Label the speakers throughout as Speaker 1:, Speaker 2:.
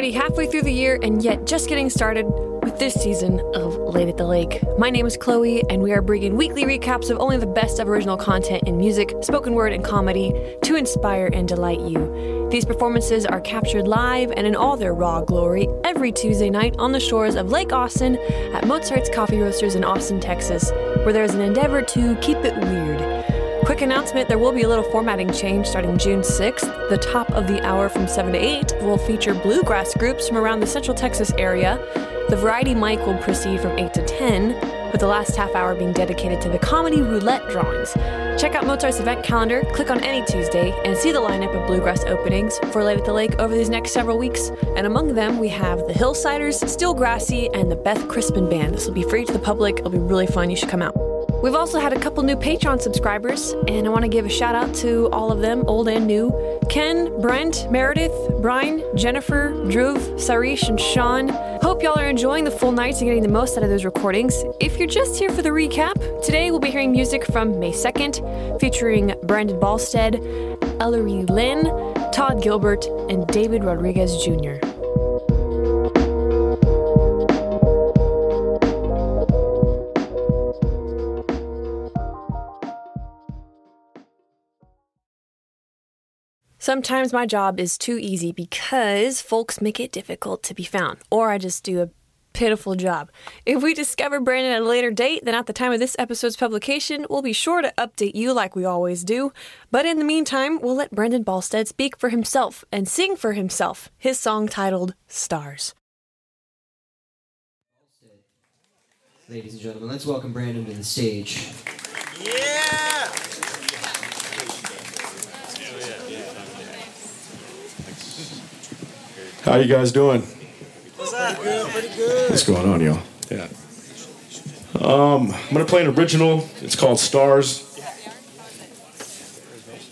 Speaker 1: already halfway through the year and yet just getting started with this season of Late at the Lake. My name is Chloe, and we are bringing weekly recaps of only the best of original content in music, spoken word, and comedy to inspire and delight you. These performances are captured live and in all their raw glory every Tuesday night on the shores of Lake Austin at Mozart's Coffee Roasters in Austin, Texas, where there is an endeavor to keep it weird. Quick announcement there will be a little formatting change starting June 6th. The top of the hour from 7 to 8 will feature bluegrass groups from around the Central Texas area. The variety mic will proceed from 8 to 10, with the last half hour being dedicated to the comedy roulette drawings. Check out Mozart's event calendar, click on any Tuesday, and see the lineup of bluegrass openings for Late at the Lake over these next several weeks. And among them, we have the Hillsiders, Still Grassy, and the Beth Crispin Band. This will be free to the public. It'll be really fun. You should come out. We've also had a couple new Patreon subscribers, and I want to give a shout out to all of them, old and new Ken, Brent, Meredith, Brian, Jennifer, Dhruv, Sarish, and Sean. Hope y'all are enjoying the full nights and getting the most out of those recordings. If you're just here for the recap, today we'll be hearing music from May 2nd, featuring Brandon Ballstead, Ellerieh Lin, Todd Gilbert, and David Rodriguez Jr. Sometimes my job is too easy because folks make it difficult to be found, or I just do a pitiful job. If we discover Brandon at a later date, then at the time of this episode's publication, we'll be sure to update you like we always do. But in the meantime, we'll let Brandon Ballstead speak for himself and sing for himself his song titled Stars.
Speaker 2: Ladies and gentlemen, let's welcome Brandon to the stage.
Speaker 3: Yeah!
Speaker 4: How you guys doing?
Speaker 3: What's up? Good, pretty good.
Speaker 4: What's going on, y'all? Yeah. Um, I'm gonna play an original. It's called Stars.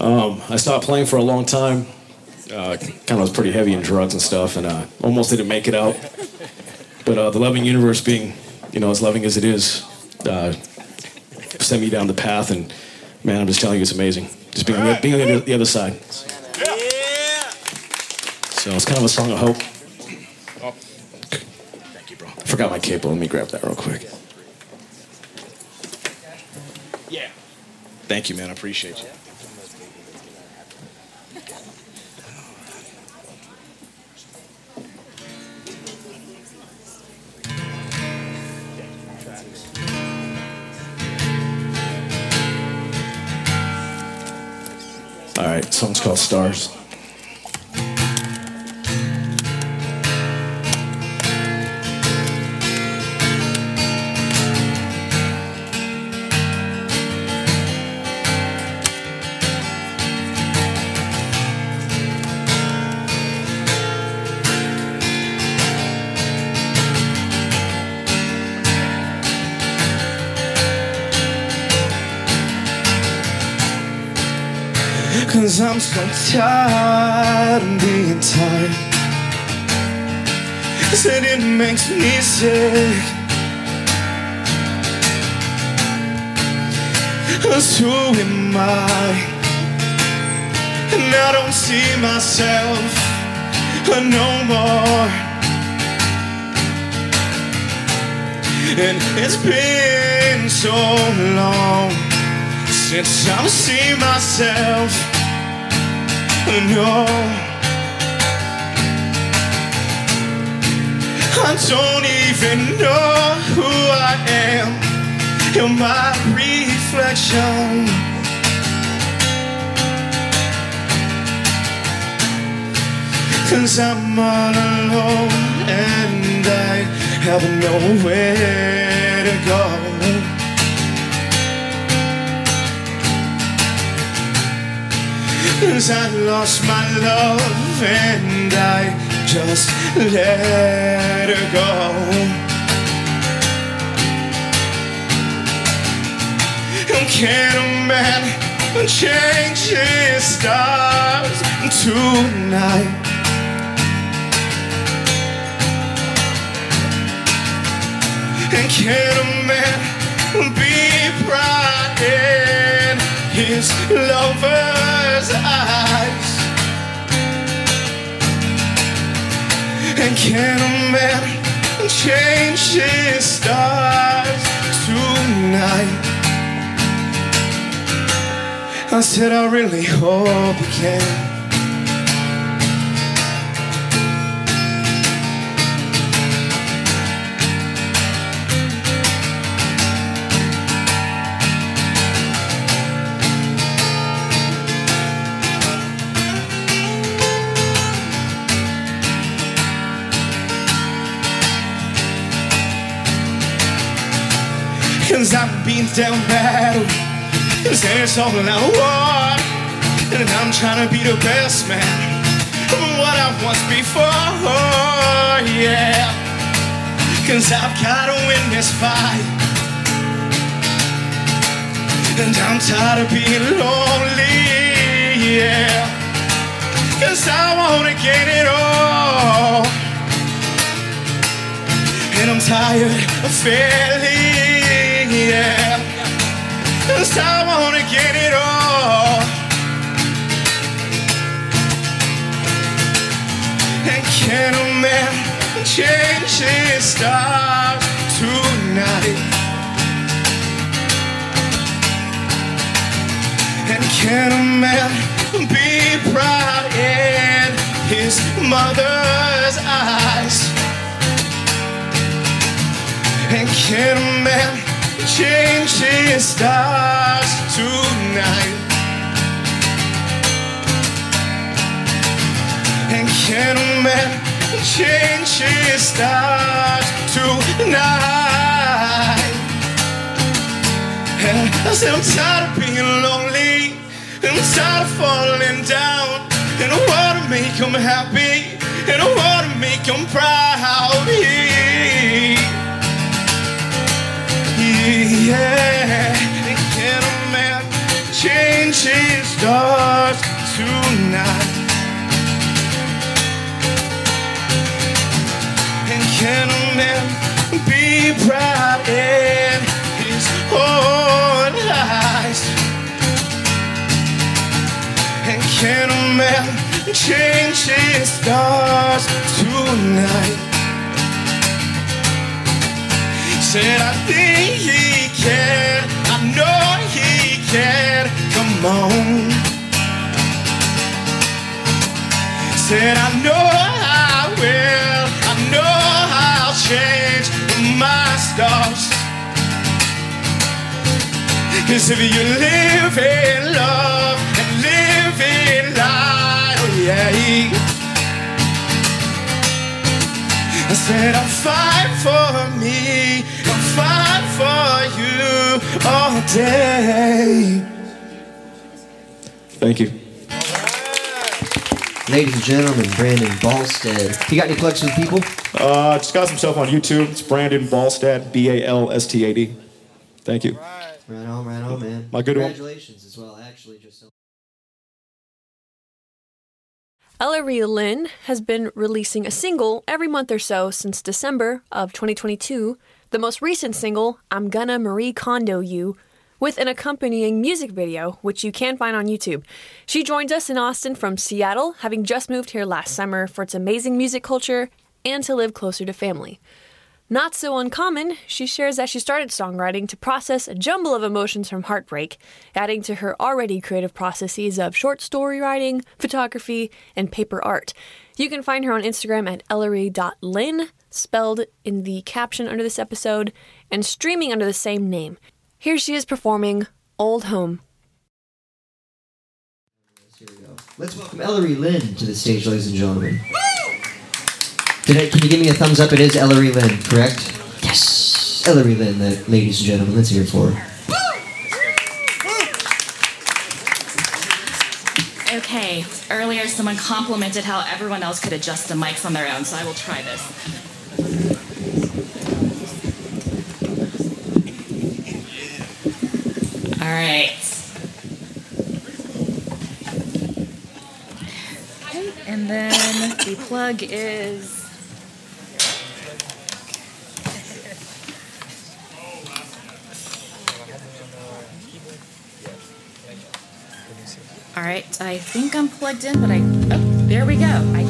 Speaker 4: Um, I stopped playing for a long time. Uh, kind of was pretty heavy in drugs and stuff, and uh, almost didn't make it out. But uh, the loving universe, being you know as loving as it is, uh, sent me down the path, and man, I'm just telling you, it's amazing. Just being, on being on the, the other side. So it's kind of a song of hope. Thank you, bro. I forgot my cable. Let me grab that real quick. Yeah. Thank you, man. I appreciate you. All right, song's called Stars.
Speaker 5: I'm tired of being tired. Said it makes me sick. Cause who am I? And I don't see myself uh, no more. And it's been so long since I've seen myself. I don't even know who I am. You're my reflection. Cause I'm all alone and I have nowhere to go. Cause I lost my love and I just let her go. Can a man change his stars tonight? And can a man be in his lover's eyes? And can a man change his stars tonight? I said, I really hope he can. Cause I've been down bad Cause there's all I want And I'm trying to be the best man. Of what I was before, yeah. Cause I've gotta win this fight. And I'm tired of being lonely, yeah. Cause I wanna get it all. And I'm tired of failing, yeah Cause I wanna get it all And can a man change his stars tonight? And can a man be proud in his mother's eyes? And can a man change his stars tonight? And can a man change his stars tonight? And I said, I'm tired of being lonely. I'm tired of falling down. And I wanna make him happy. And I wanna make him proud. Yeah. Yeah. And can a man change his stars tonight? And can a man be proud in his own eyes? And can a man change his stars tonight? Said I think he can, I know he can. Come on. Said I know I will, I know I'll change my stars. Cause if you live in love and live in light, oh yeah. I said I'll fight for me, fight for you all day.
Speaker 4: Thank you.
Speaker 2: Ladies and gentlemen, Brandon Ballstead. You got any plugs for the people?
Speaker 4: Uh, just got some stuff on YouTube. It's Brandon Ballstad, B A L S T A D. Thank you.
Speaker 2: Right on, right on, man.
Speaker 4: My good one.
Speaker 2: As well, actually. Just so-
Speaker 1: Ellerieh Lin has been releasing a single every month or so since December of 2022. The most recent single, I'm Gonna Marie Kondo You, with an accompanying music video, which you can find on YouTube. She joins us in Austin from Seattle, having just moved here last summer for its amazing music culture and to live closer to family. Not so uncommon, she shares that she started songwriting to process a jumble of emotions from heartbreak, adding to her already creative processes of short story writing, photography, and paper art. You can find her on Instagram at ellerieh.lin, spelled in the caption under this episode, and streaming under the same name. Here she is performing Old Home.
Speaker 2: Here we go. Let's welcome Ellerieh Lin to the stage, ladies and gentlemen. Did I, can you give me a thumbs up? It is Ellerieh Lin, correct? Yes. Ellerieh Lin, the, ladies and gentlemen. Let's hear it for her.
Speaker 6: Okay, earlier someone complimented how everyone else could adjust the mics on their own, so I will try this. All right. Okay, and then the plug is. All right, I think I'm plugged in, but I. Oh, there we go. I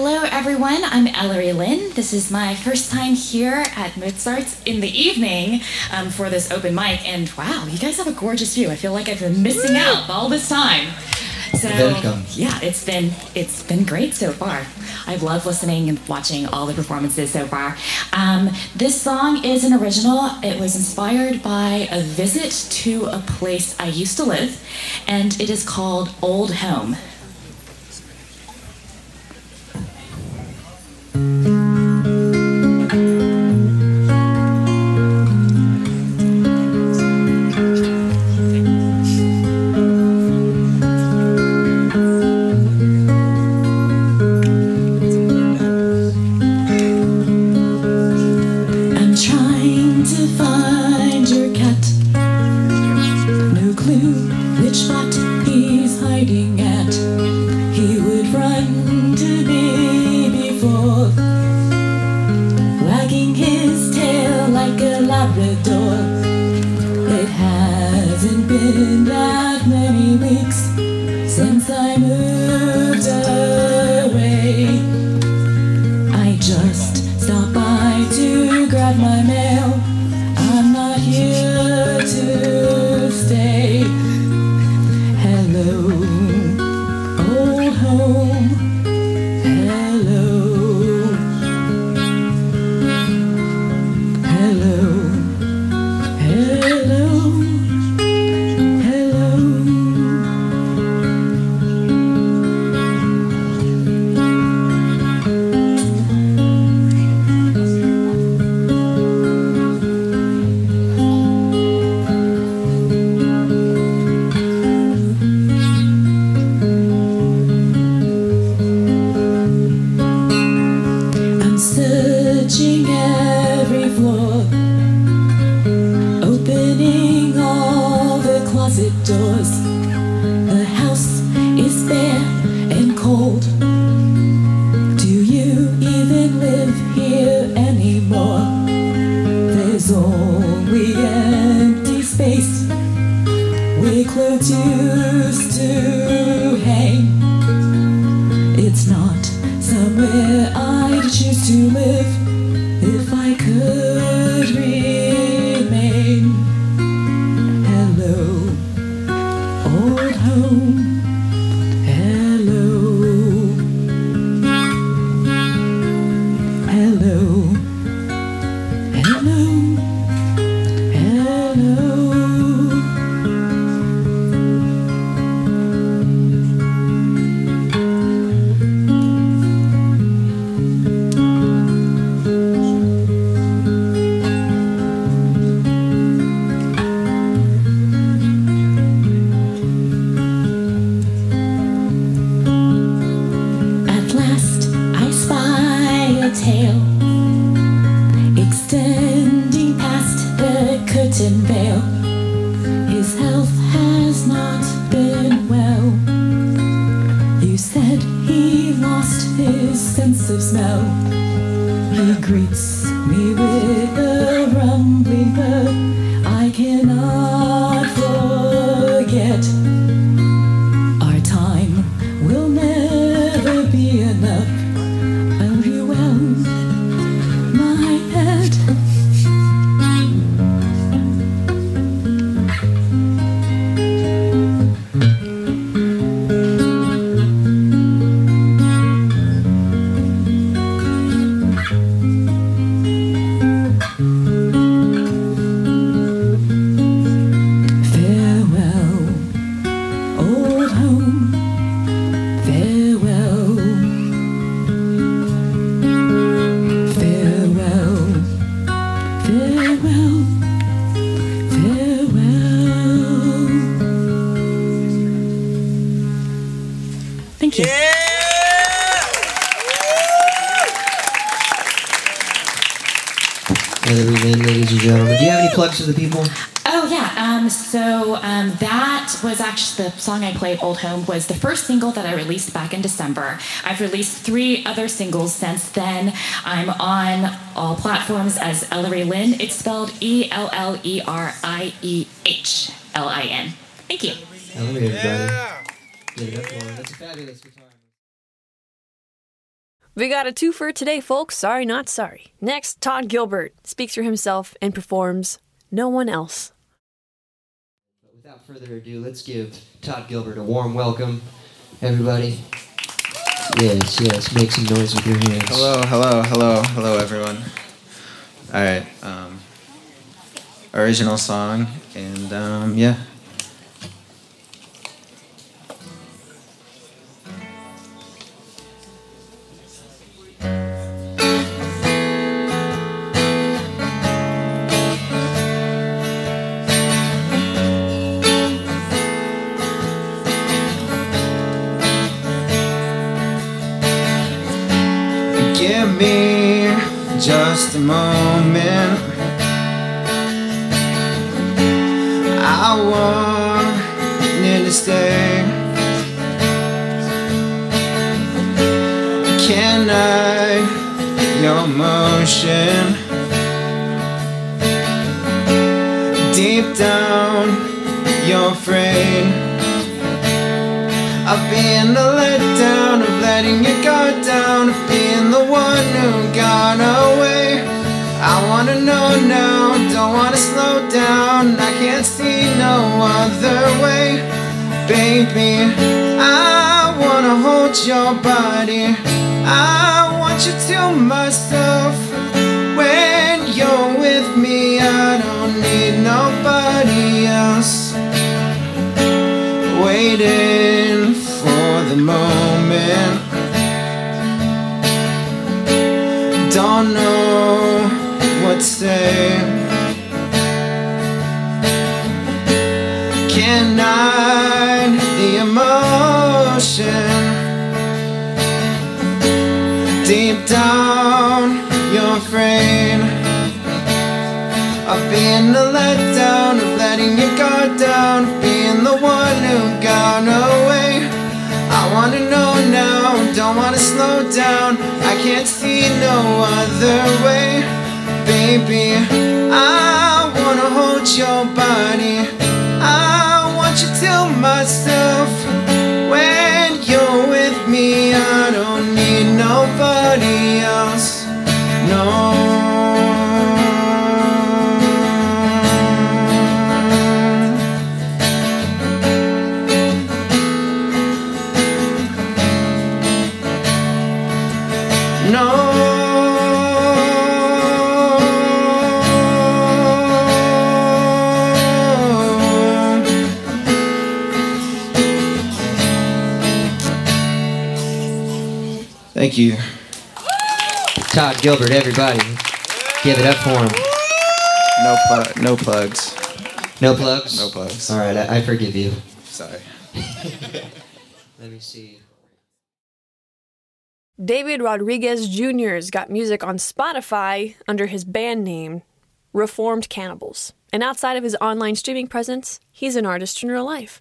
Speaker 6: Hello, everyone. I'm Ellerieh Lin. This is my first time here at Mozart's in the evening um, for this open mic. And wow, you guys have a gorgeous view. I feel like I've been missing out all this time. So
Speaker 2: Welcome.
Speaker 6: yeah, it's been it's been great so far. I've loved listening and watching all the performances so far. Um, this song is an original. It was inspired by a visit to a place I used to live, and it is called Old Home. Labrador. Do you
Speaker 2: have any plugs for the people?
Speaker 6: Oh yeah. Um, so um, that was actually the song I played. Old Home was the first single that I released back in December. I've released three other singles since then. I'm on all platforms as Ellerieh Lin. It's spelled E L L E R I E H L I N. Thank you.
Speaker 2: Ellerieh, everybody.
Speaker 3: Yeah.
Speaker 2: Give it up for her. That's a fabulous guitar.
Speaker 1: We got a two for today, folks. Sorry, not sorry. Next, Todd Gilbert speaks for himself and performs No One Else.
Speaker 2: Without further ado, let's give Todd Gilbert a warm welcome, everybody. Yes, yes, make some noise with your hands.
Speaker 7: Hello, hello, hello, hello, everyone. All right, um, original song, and um, yeah. Just a moment. I want you to stay. Can I your motion deep down? You're afraid. Of being the letdown, of letting your guard down, of being the one who got away. Can't see no other way. Baby, I wanna hold your body. I want you to myself. When you're with me, I don't need nobody else waiting for the moment. Don't know what to say. Afraid of being the letdown, of letting your guard down, of being the one who got away. I wanna know now, don't wanna slow down. I can't see no other way. Baby, I wanna hold your body. I want you to myself. Thank you.
Speaker 2: Todd Gilbert, everybody. Give it up for him.
Speaker 7: No plug. No plugs.
Speaker 2: No plugs?
Speaker 7: No plugs.
Speaker 2: All right, I, I forgive you.
Speaker 7: Sorry.
Speaker 2: Let me see.
Speaker 1: David Rodriguez Jr.'s got music on Spotify under his band name, Reformed Cannibals. And outside of his online streaming presence, he's an artist in real life.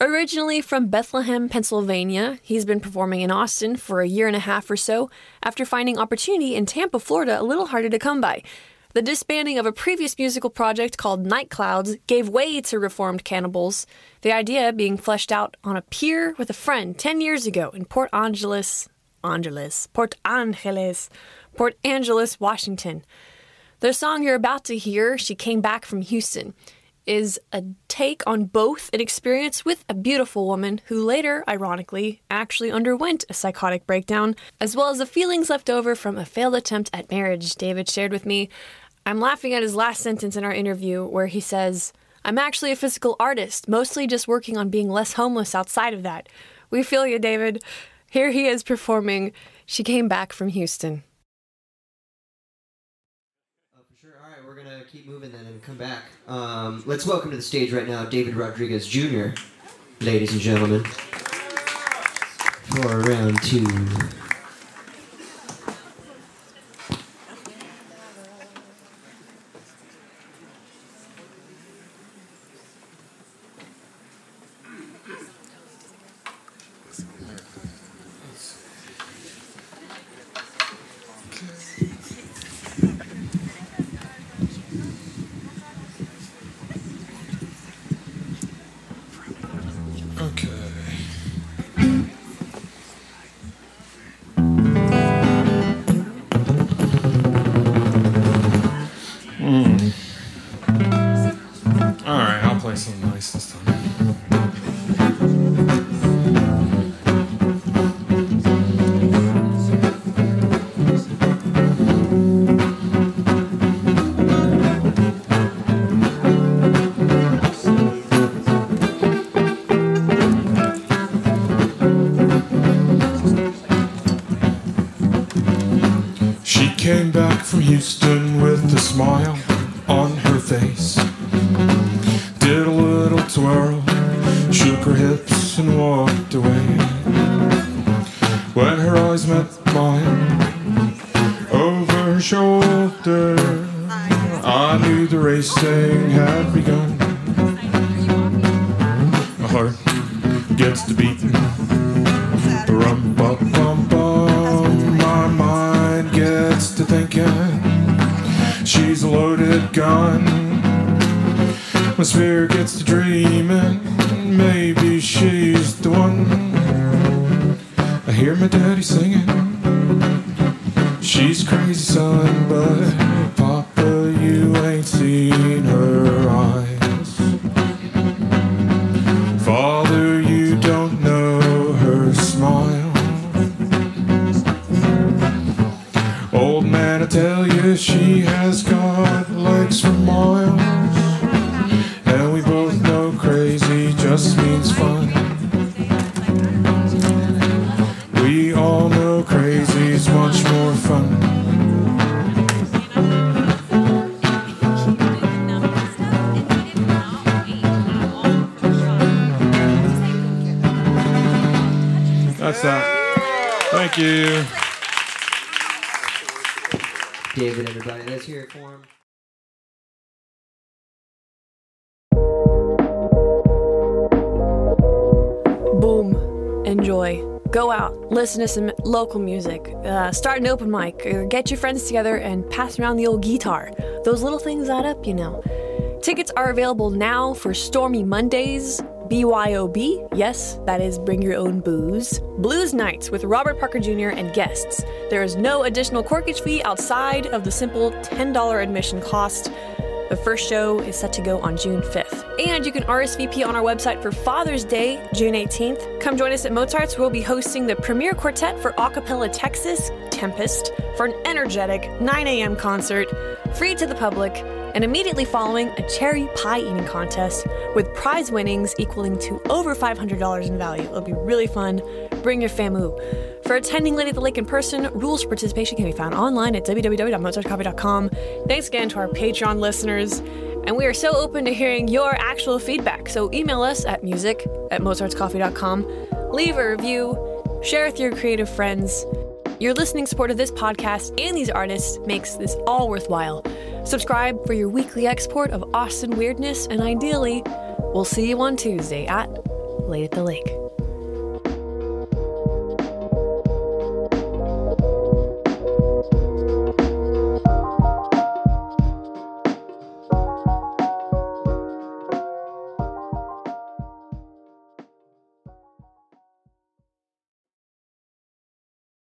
Speaker 1: Originally from Bethlehem, Pennsylvania, he's been performing in Austin for a year and a half or so after finding opportunity in Tampa, Florida a little harder to come by. The disbanding of a previous musical project called Night Clouds gave way to Reformed Cannibals, the idea being fleshed out on a pier with a friend 10 years ago in Port Angeles, Angeles, Port Angeles, Port Angeles, Washington. The song you're about to hear, She Came Back from Houston, is a take on both an experience with a beautiful woman who later, ironically, actually underwent a psychotic breakdown, as well as the feelings left over from a failed attempt at marriage David shared with me. I'm laughing at his last sentence in our interview where he says, I'm actually a physical artist, mostly just working on being less homeless outside of that. We feel you, David. Here he is performing She Came Back from Houston.
Speaker 2: Oh, for sure. All right, we're going to keep moving then and come back. Um, let's welcome to the stage right now David Rodriguez Jr., ladies and gentlemen, for round two.
Speaker 5: Mm.
Speaker 8: Alright, I'll play something nice shoulder, I knew the racing had begun. My heart gets to beating. Rum bum bum bum. My mind gets to thinking. She's a loaded gun. My spirit gets to dreaming. Maybe she's the one. I hear my daddy singing. Son, but Papa, you ain't seen her eyes. Father, you don't know her smile. Old man, I tell you, she has got legs for miles. And we both know crazy just means fun. Thank you.
Speaker 2: David, everybody, let's hear it for him.
Speaker 1: Boom. Enjoy. Go out, listen to some local music, uh, start an open mic, or get your friends together and pass around the old guitar. Those little things add up, you know. Tickets are available now for Stormy Mondays, BYOB, yes, that is Bring Your Own Booze, Blues Nights with Robert Parker Jr. and guests. There is no additional corkage fee outside of the simple $10 admission cost. The first show is set to go on June 5th. And you can RSVP on our website for Father's Day, June 18th. Come join us at Mozart's. We'll be hosting the premiere quartet for Acapella Texas, Tempest, for an energetic 9 a.m. concert, free to the public, and immediately following a cherry pie eating contest with prize winnings equaling to over $500 in value. It'll be really fun. Bring your famu. For attending Late at the Lake in person, rules for participation can be found online at www.mozartcoffee.com. Thanks again to our Patreon listeners. And we are so open to hearing your actual feedback. So email us at music at mozartscoffee.com. Leave a review. Share with your creative friends. Your listening support of this podcast and these artists makes this all worthwhile. Subscribe for your weekly export of Austin weirdness, and ideally, we'll see you on Tuesday at Late at the Lake.